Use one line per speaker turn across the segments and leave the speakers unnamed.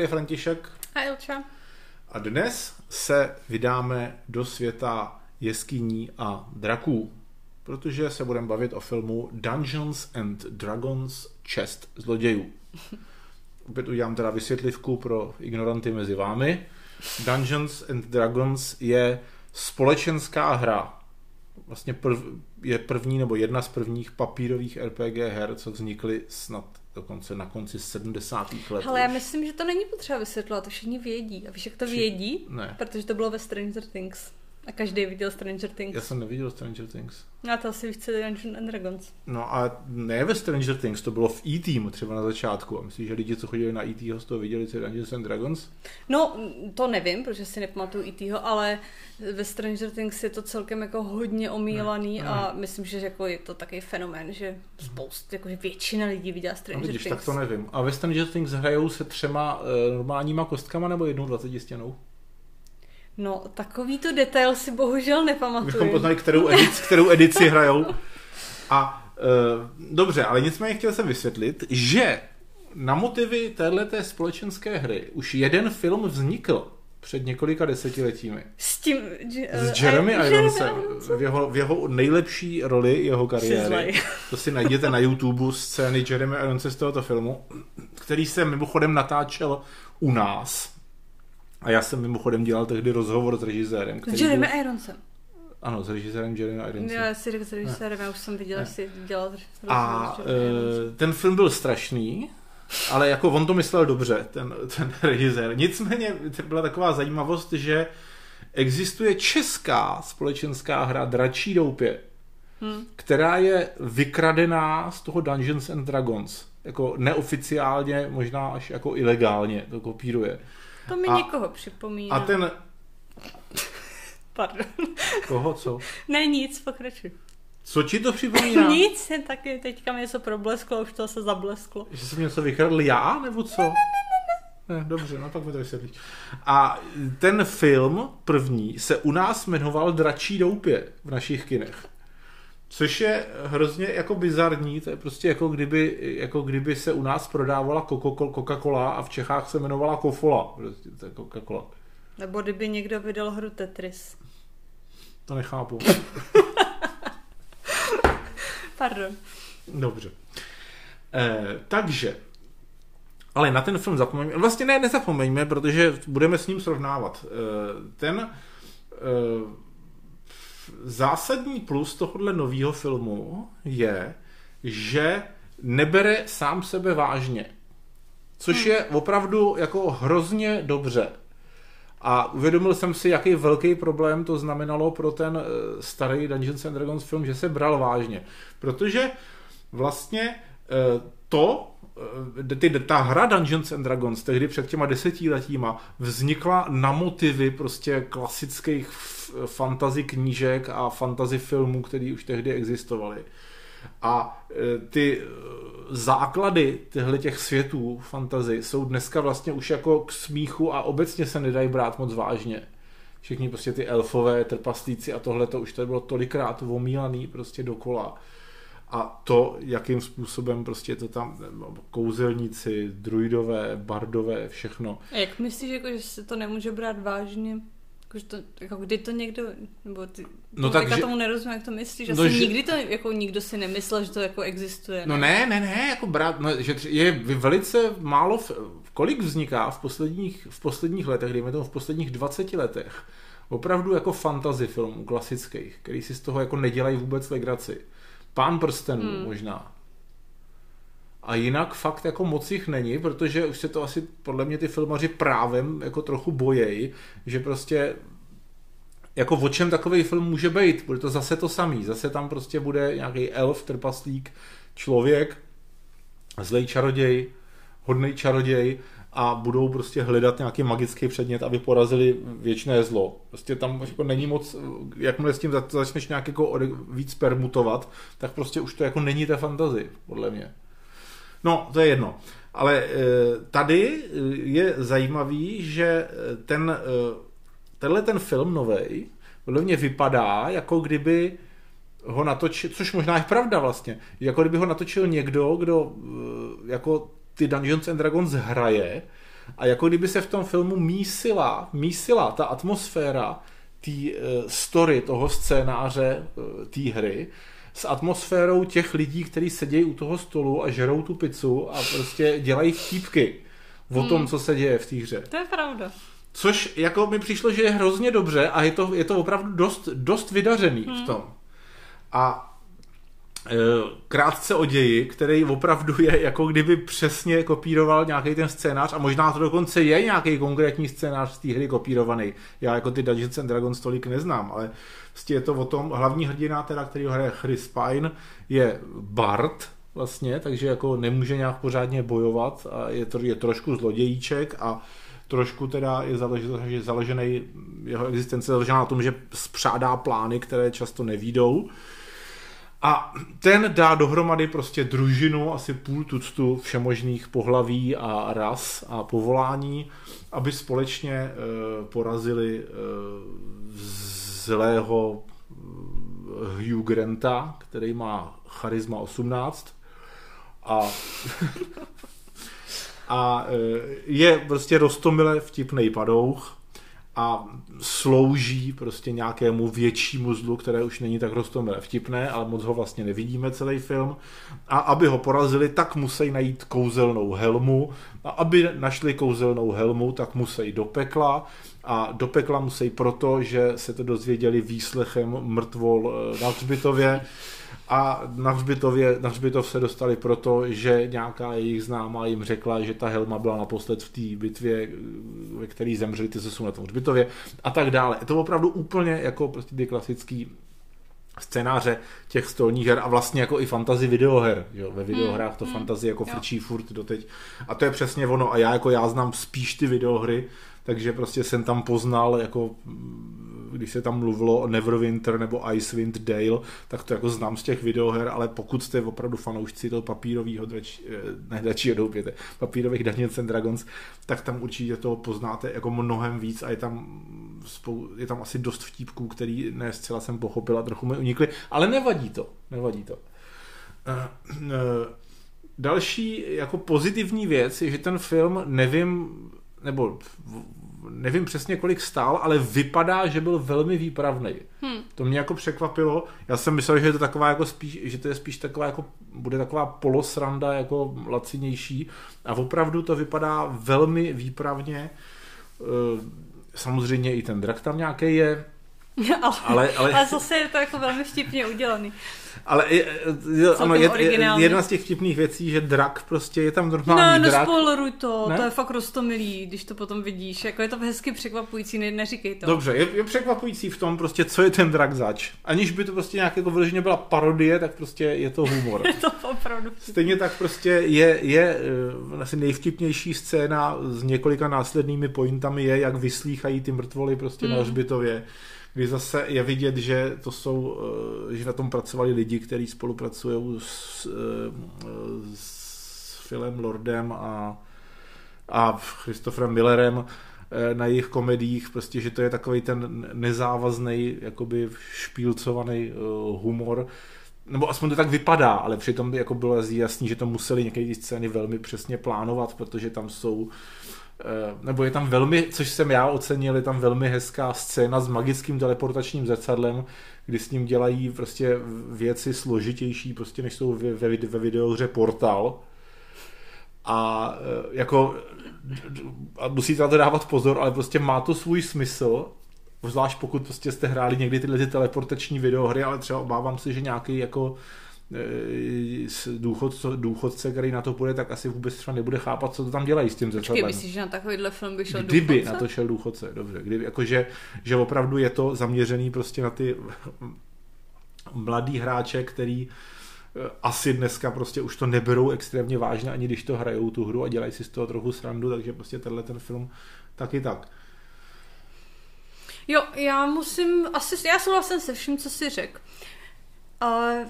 Tady je František.
A Ilča.
A dnes se vydáme do světa jeskyní a draků, protože se budeme bavit o filmu Dungeons and Dragons Chest zlodějů. Opět udělám teda vysvětlivku pro ignoranty mezi vámi. Dungeons and Dragons je společenská hra. Vlastně prv, je první nebo jedna z prvních papírových RPG her, co vznikly snad dokonce na konci 70. let.
Ale já myslím, že to není potřeba vysvětlovat, to všichni vědí. A víš, jak to vědí?
Ne.
Protože to bylo ve Stranger Things. A každý viděl Stranger Things.
Já jsem neviděl Stranger Things.
A to asi je Dungeons and Dragons.
No a ne ve Stranger Things, to bylo v E-Team třeba na začátku. A myslíš, že lidi, co chodili na E.T. z toho viděli, co Dungeons and Dragons?
No, to nevím, protože si nepamatuju týho, ale ve Stranger Things je to celkem jako hodně omílaný
Ne, ne.
a myslím, že jako je to takový fenomén, že spoust, jakože většina lidí viděla Stranger
No, vidíš,
Things.
tak to nevím. A ve Stranger Things hrajou se třema e, normálníma kostkama nebo jednou 20 stěnou?
No, takovýto detail si bohužel nepamatuju.
Abychom poznali, kterou edici, kterou edici hrajou. A e, dobře, ale nicméně chtěl jsem vysvětlit, že na motivy téhleté společenské hry už jeden film vznikl před několika desetiletími.
S tím... eh,
S Jeremy
a-
Ironsem v jeho, v jeho nejlepší roli jeho kariéry. To si najděte na YouTube scény Jeremy Ironse z tohoto filmu, který se mimochodem natáčel u nás. A já jsem mimochodem dělal tehdy rozhovor s režisérem. Který
S Jeremy
byl,
Ironsem.
ano, s režisérem Jeremy Ironsem.
Já si řekl s režisérem, já už jsem viděla,
Ne.
že si dělal
A
rozhovor Ironsem.
e, ten film byl strašný, ale jako on to myslel dobře, ten, ten režisér. Nicméně to byla taková zajímavost, že existuje česká společenská hra Dračí doupě,
Hm.
která je vykradená z toho Dungeons and Dragons. Jako neoficiálně, možná až jako ilegálně to kopíruje.
To mi
a-
někoho připomíná.
A ten...
Pardon.
Koho, co?
Ne, nic, pokračuj.
Co ti to připomíná?
Nic, jen taky teďka mi něco problesklo, už to se zablesklo.
Že jsem něco vykradl já, nebo co? Ne, ne, ne, ne. Dobře, no pak mi to vysvětlíš. A ten film první se u nás jmenoval Dračí doupě v našich kinech. Což je hrozně jako bizarní, to je prostě jako kdyby, jako kdyby se u nás prodávala Coca- Coca-Cola a v Čechách se jmenovala Kofola. Prostě to je Coca-Cola.
Nebo kdyby někdo vydal hru Tetris.
To nechápu.
Pardon.
Dobře. Eh, takže, ale na ten film zapomeňme. Vlastně ne, nezapomeňme, protože budeme s ním srovnávat. Eh, ten eh, zásadní plus tohohle nového filmu je, že nebere sám sebe vážně. Což je opravdu jako hrozně dobře. A uvědomil jsem si, jaký velký problém to znamenalo pro ten eh, starý Dungeons and Dragons film, že se bral vážně. Protože vlastně eh, to, eh, ty, ta hra Dungeons and Dragons tehdy před těma desetiletíma vznikla na motivy prostě klasických f- fantasy knížek a fantasy filmů, které už tehdy existovaly. A e, ty e, základy těchto těch světů fantazy jsou dneska vlastně už jako k smíchu a obecně se nedají brát moc vážně. Všichni prostě ty elfové, trpaslíci a tohle to už tady bylo tolikrát omílaný prostě dokola. A to, jakým způsobem prostě to tam, kouzelníci, druidové, bardové, všechno.
A jak myslíš, jako, že se to nemůže brát vážně? Jako, že to, jako kdy to někdo, nebo ty,
No
no,
tak, že-
tomu nerozumím, jak to myslíš.
No,
Asi
že-
nikdy to, jako nikdo si nemyslel, že to jako existuje.
No ne, ne, ne, jako brát, no, že je velice málo, v- kolik vzniká v posledních, v posledních letech, dejme tomu v posledních 20 letech, opravdu jako fantasy filmů klasických, který si z toho jako nedělají vůbec legraci. Pán prstenů hmm. možná. A jinak fakt jako moc jich není, protože už se to asi podle mě ty filmaři právem jako trochu bojejí, že prostě jako o čem takový film může být? Bude to zase to samý. Zase tam prostě bude nějaký elf, trpaslík, člověk, zlej čaroděj, hodný čaroděj a budou prostě hledat nějaký magický předmět, aby porazili věčné zlo. Prostě tam jako není moc, jakmile s tím za- začneš nějak jako víc permutovat, tak prostě už to jako není ta fantazie, podle mě. No, to je jedno. Ale eh, tady eh, je zajímavý, že eh, ten, tenhle ten film novej podle mě vypadá, jako kdyby ho natočil, což možná je pravda vlastně, jako kdyby ho natočil někdo, kdo jako ty Dungeons and Dragons hraje a jako kdyby se v tom filmu mísila, mísila ta atmosféra té story, toho scénáře té hry s atmosférou těch lidí, kteří sedějí u toho stolu a žerou tu pizzu a prostě dělají vtípky o tom, hmm. co se děje v té hře.
To je pravda.
Což jako mi přišlo, že je hrozně dobře a je to, je to opravdu dost, dost vydařený hmm. v tom. A krátce o ději, který opravdu je jako kdyby přesně kopíroval nějaký ten scénář a možná to dokonce je nějaký konkrétní scénář z té hry kopírovaný. Já jako ty Dungeons and Dragons tolik neznám, ale vlastně je to o tom, hlavní hrdina teda, který hraje Chris Pine, je Bart, vlastně, takže jako nemůže nějak pořádně bojovat a je, to, je trošku zlodějíček a trošku teda je založený, založený jeho existence založená na tom, že spřádá plány, které často nevídou. A ten dá dohromady prostě družinu, asi půl tuctu všemožných pohlaví a ras a povolání, aby společně e, porazili e, zlého eh, Hugh Granta, který má charisma 18 a a je prostě rostomile vtipnej padouch a slouží prostě nějakému většímu zlu, které už není tak rostomile vtipné, ale moc ho vlastně nevidíme celý film. A aby ho porazili, tak musí najít kouzelnou helmu. A aby našli kouzelnou helmu, tak musí do pekla. A do pekla musí proto, že se to dozvěděli výslechem mrtvol e, na hřbitově a na hřbitově, na hřbitov se dostali proto, že nějaká jejich známá jim řekla, že ta helma byla naposled v té bitvě, ve které zemřeli ty, co jsou na tom hřbitově a tak dále. Je to opravdu úplně jako prostě ty klasický scénáře těch stolních her a vlastně jako i fantasy videoher. Jo? Ve videohrách to hmm, fantasy jako jo. frčí furt doteď. A to je přesně ono. A já jako já znám spíš ty videohry, takže prostě jsem tam poznal jako když se tam mluvilo o Neverwinter nebo Icewind Dale, tak to jako znám z těch videoher, ale pokud jste opravdu fanoušci toho papírového drač, eh, ne dračího doupěte, papírových Dungeons and Dragons, tak tam určitě to poznáte jako mnohem víc a je tam, spou, je tam asi dost vtípků, který ne zcela jsem pochopil a trochu mi unikly, ale nevadí to, nevadí to. Uh, uh, další jako pozitivní věc je, že ten film, nevím, nebo nevím přesně kolik stál, ale vypadá, že byl velmi výpravný. Hmm. To mě jako překvapilo. Já jsem myslel, že je to taková jako spíš, že to je spíš taková jako, bude taková polosranda jako lacinější a opravdu to vypadá velmi výpravně. Eh, samozřejmě i ten drak tam nějaký je,
ale, ale, ale, ale zase je to jako velmi vtipně udělaný.
Ale je, je, ano, je, je, jedna z těch vtipných věcí, že drak prostě je tam normální
ne,
drak.
Ne, to, ne? to je fakt rostomilý, když to potom vidíš. Jako je to hezky překvapující, ne, neříkej to.
Dobře, je, je překvapující v tom prostě, co je ten drak zač. Aniž by to prostě nějak jako vyloženě byla parodie, tak prostě je to humor.
je to opravdu
Stejně tak prostě je, je uh, asi nejvtipnější scéna s několika následnými pointami je, jak vyslýchají ty mrtvoly prostě mm. na hřbitově kdy zase je vidět, že to jsou, eh, že na tom pracovali lidi, kteří spolupracují s, eh, s Philem Lordem a, a Christopherem Millerem eh, na jejich komediích, prostě, že to je takový ten nezávazný, jakoby špílcovaný humor, nebo aspoň to tak vypadá, ale přitom jako bylo jasný, že to museli některé scény velmi přesně plánovat, protože tam jsou uh, nebo je tam velmi, což jsem já ocenil, je tam velmi hezká scéna s magickým teleportačním zrcadlem, kdy s ním dělají prostě věci složitější, prostě než jsou ve, ve, ve videohře Portal. A eh, jako a musíte na to dávat pozor, ale prostě má to svůj smysl, zvlášť pokud prostě jste hráli někdy tyhle ty teleportační videohry, ale třeba obávám se, že nějaký jako Eh, důchodce, důchodce, který na to půjde, tak asi vůbec třeba nebude chápat, co to tam dělají s tím
zrcadlem. myslíš, že na takovýhle film by šel
Kdyby
důchodce?
na to šel důchodce, dobře. Kdyby, jakože, že opravdu je to zaměřený prostě na ty mladý hráče, který eh, asi dneska prostě už to neberou extrémně vážně, ani když to hrajou tu hru a dělají si z toho trochu srandu, takže prostě tenhle ten film taky tak.
Jo, já musím, asi, já souhlasím se vším, co jsi řekl.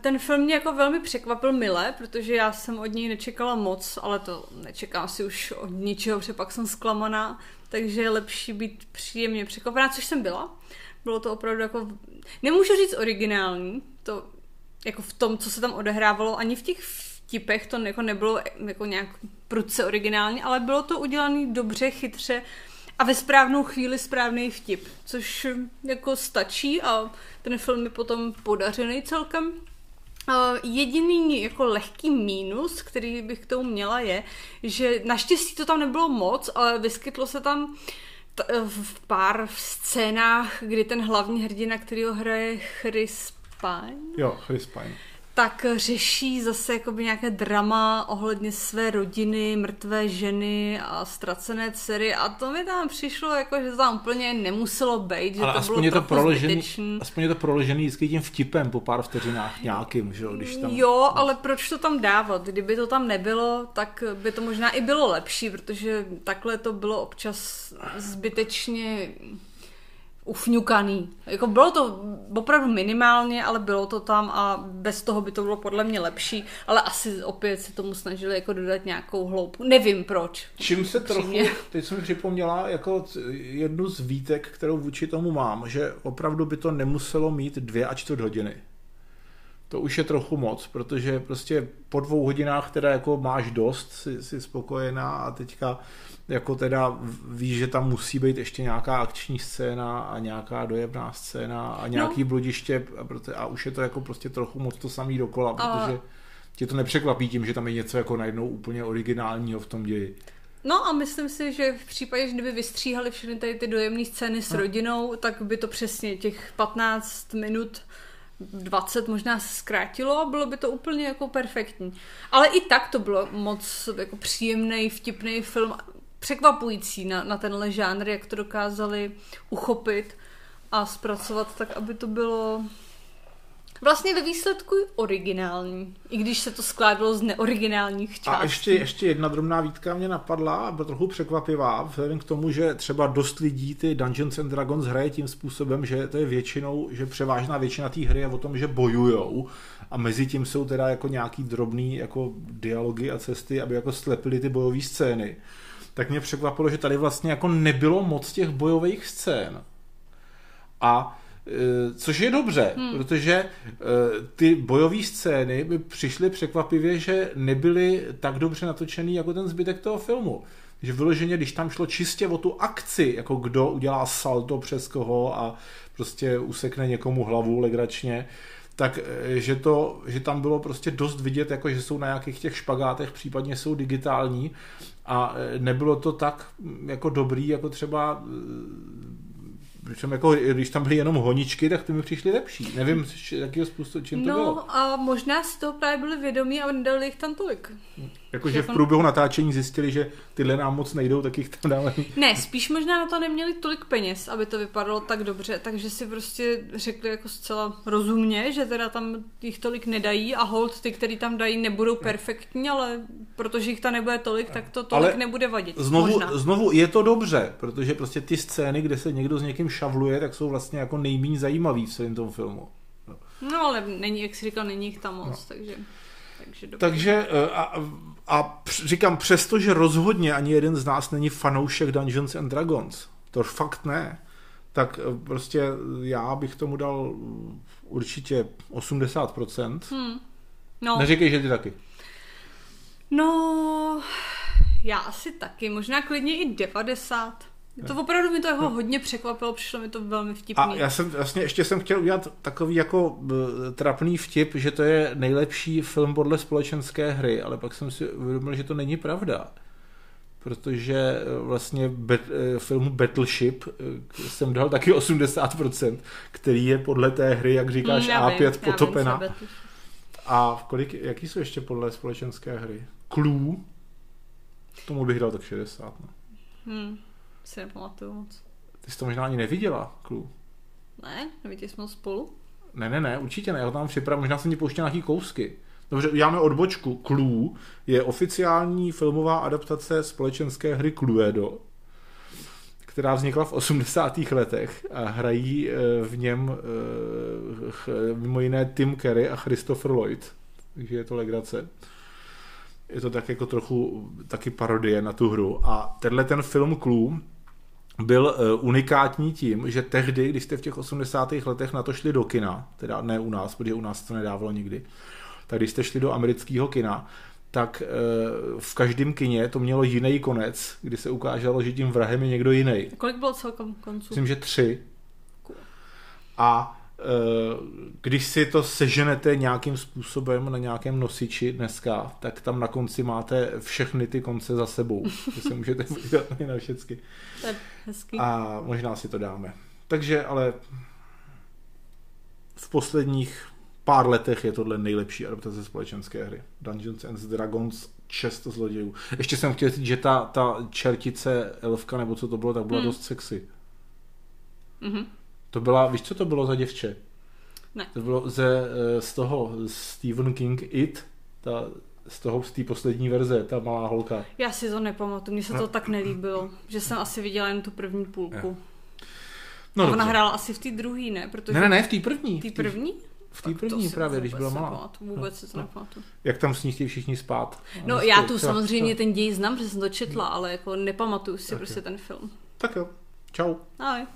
Ten film mě jako velmi překvapil mile, protože já jsem od něj nečekala moc, ale to nečekám si už od ničeho, protože pak jsem zklamaná, takže je lepší být příjemně překvapená, což jsem byla. Bylo to opravdu jako, nemůžu říct originální, to jako v tom, co se tam odehrávalo, ani v těch vtipech, to jako nebylo jako nějak prudce originální, ale bylo to udělané dobře, chytře a ve správnou chvíli správný vtip, což jako stačí a ten film je potom podařený celkem. Jediný jako lehký mínus, který bych k tomu měla, je, že naštěstí to tam nebylo moc, ale vyskytlo se tam v pár scénách, kdy ten hlavní hrdina, který ho hraje Chris Pine.
Jo, Chris Pine
tak řeší zase jakoby nějaké drama ohledně své rodiny, mrtvé ženy a ztracené dcery a to mi tam přišlo jako, že to tam úplně nemuselo být, že
Ale
to
aspoň
bylo
je to proložený,
zbytečný.
aspoň je to proložený vždycky tím vtipem po pár vteřinách nějakým, že jo, když tam...
Jo, ale proč to tam dávat? Kdyby to tam nebylo, tak by to možná i bylo lepší, protože takhle to bylo občas zbytečně ufňukaný. Jako bylo to opravdu minimálně, ale bylo to tam a bez toho by to bylo podle mě lepší, ale asi opět se tomu snažili jako dodat nějakou hloubku. Nevím proč.
Čím se trochu, teď jsem připomněla jako jednu z výtek, kterou vůči tomu mám, že opravdu by to nemuselo mít dvě a čtvrt hodiny to už je trochu moc, protože prostě po dvou hodinách teda jako máš dost, jsi, jsi spokojená a teďka jako teda víš, že tam musí být ještě nějaká akční scéna a nějaká dojebná scéna a nějaký no. bludiště a, a už je to jako prostě trochu moc to samý dokola, protože a... tě to nepřekvapí tím, že tam je něco jako najednou úplně originálního v tom ději.
No a myslím si, že v případě, že kdyby vystříhali všechny tady ty dojemné scény s no. rodinou, tak by to přesně těch 15 minut 20 možná se zkrátilo a bylo by to úplně jako perfektní. Ale i tak to bylo moc jako příjemný, vtipný film, překvapující na, na tenhle žánr, jak to dokázali uchopit a zpracovat tak, aby to bylo Vlastně ve výsledku originální, i když se to skládalo z neoriginálních částí.
A ještě, ještě jedna drobná výtka mě napadla a byla trochu překvapivá, vzhledem k tomu, že třeba dost lidí ty Dungeons and Dragons hraje tím způsobem, že to je většinou, že převážná většina té hry je o tom, že bojujou a mezi tím jsou teda jako nějaký drobný jako dialogy a cesty, aby jako slepili ty bojové scény. Tak mě překvapilo, že tady vlastně jako nebylo moc těch bojových scén. A což je dobře, hmm. protože eh, ty bojové scény by přišly překvapivě, že nebyly tak dobře natočený jako ten zbytek toho filmu. Že vyloženě, když tam šlo čistě o tu akci, jako kdo udělá salto přes koho a prostě usekne někomu hlavu legračně, tak eh, že, to, že tam bylo prostě dost vidět, jako že jsou na nějakých těch špagátech, případně jsou digitální a nebylo to tak mm, jako dobrý, jako třeba Přičem jako, když tam byly jenom honičky, tak ty mi přišly lepší. Nevím, jakého způsobu, čím to
no,
bylo.
No a možná z toho právě byli vědomí a nedali jich tam tolik.
Jakože v průběhu natáčení zjistili, že tyhle nám moc nejdou, tak jich tam dávají.
Ne, spíš možná na to neměli tolik peněz, aby to vypadalo tak dobře, takže si prostě řekli jako zcela rozumně, že teda tam jich tolik nedají a hold ty, který tam dají, nebudou perfektní, ale protože jich tam nebude tolik, tak to tolik ale nebude vadit.
Znovu, znovu je to dobře, protože prostě ty scény, kde se někdo s někým šavluje, tak jsou vlastně jako nejméně zajímavý v celém tom filmu.
No ale není, jak jsi říkal, není jich tam moc, no. takže... Takže,
takže eh, a, a říkám, přesto, že rozhodně ani jeden z nás není fanoušek Dungeons and Dragons, to fakt ne, tak eh, prostě já bych tomu dal určitě 80%. Hmm. No. Neříkej, že ty taky.
No, já asi taky, možná klidně i 90. To opravdu mi to jako hodně překvapilo, přišlo mi to velmi vtipný.
A já jsem vlastně ještě jsem chtěl udělat takový jako trapný vtip, že to je nejlepší film podle společenské hry, ale pak jsem si uvědomil, že to není pravda. Protože e, vlastně bet, e, filmu Battleship jsem dal taky 80%, který je podle té hry, jak říkáš, hmm, já A5 vím, potopena. Vím, a kolik, jaký jsou ještě podle společenské hry? Clue? Tomu bych dal tak 60. No. Hmm
si nepamatuju moc.
Ty jsi to možná ani neviděla, Clue.
Ne, neviděli jsme ho spolu?
Ne, ne, ne, určitě ne, já tam připravím, možná jsem ti pouštěl nějaký kousky. Dobře, uděláme odbočku. Clue je oficiální filmová adaptace společenské hry Cluedo, která vznikla v 80. letech a hrají eh, v něm eh, mimo jiné Tim Curry a Christopher Lloyd. Takže je to legrace. Je to tak jako trochu taky parodie na tu hru. A tenhle ten film Clue byl eh, unikátní tím, že tehdy, když jste v těch 80. letech na to šli do kina, teda ne u nás, protože u nás to nedávalo nikdy, tak když jste šli do amerického kina, tak eh, v každém kině to mělo jiný konec, kdy se ukázalo, že tím vrahem je někdo jiný.
Kolik bylo celkem konců?
Myslím, že tři. A když si to seženete nějakým způsobem na nějakém nosiči dneska, tak tam na konci máte všechny ty konce za sebou. že se můžete podívat na všechny.
To.
A možná si to dáme. Takže ale v posledních pár letech je tohle nejlepší adaptace společenské hry. Dungeons and Dragons čest zlodějů. Ještě jsem chtěl říct, že ta, ta čertice elfka, nebo co to bylo, tak byla
Hmm.
dost sexy.
Mhm.
To byla, víš, co to bylo za děvče?
Ne.
To bylo ze, eh, z toho Stephen King It, ta, z toho, z té poslední verze, ta malá holka.
Já si to nepamatuju, mně se to
No.
tak nelíbilo, že jsem asi viděla jen tu první půlku.
No,
Ona
dobře.
hrála asi v té druhé, ne? Protože
Ne, ne, ne, v té první.
v té první?
V té první právě, když byla malá.
nepamatuju, Vůbec si to
No.
nepamatuju.
Jak tam s ní chtějí všichni spát.
No já tu
třeba-
samozřejmě
třeba-
ten děj znám, protože jsem to četla, ale jako nepamatuju si
Tak
prostě
jo.
ten film.
Tak jo, Ciao.
Ciao.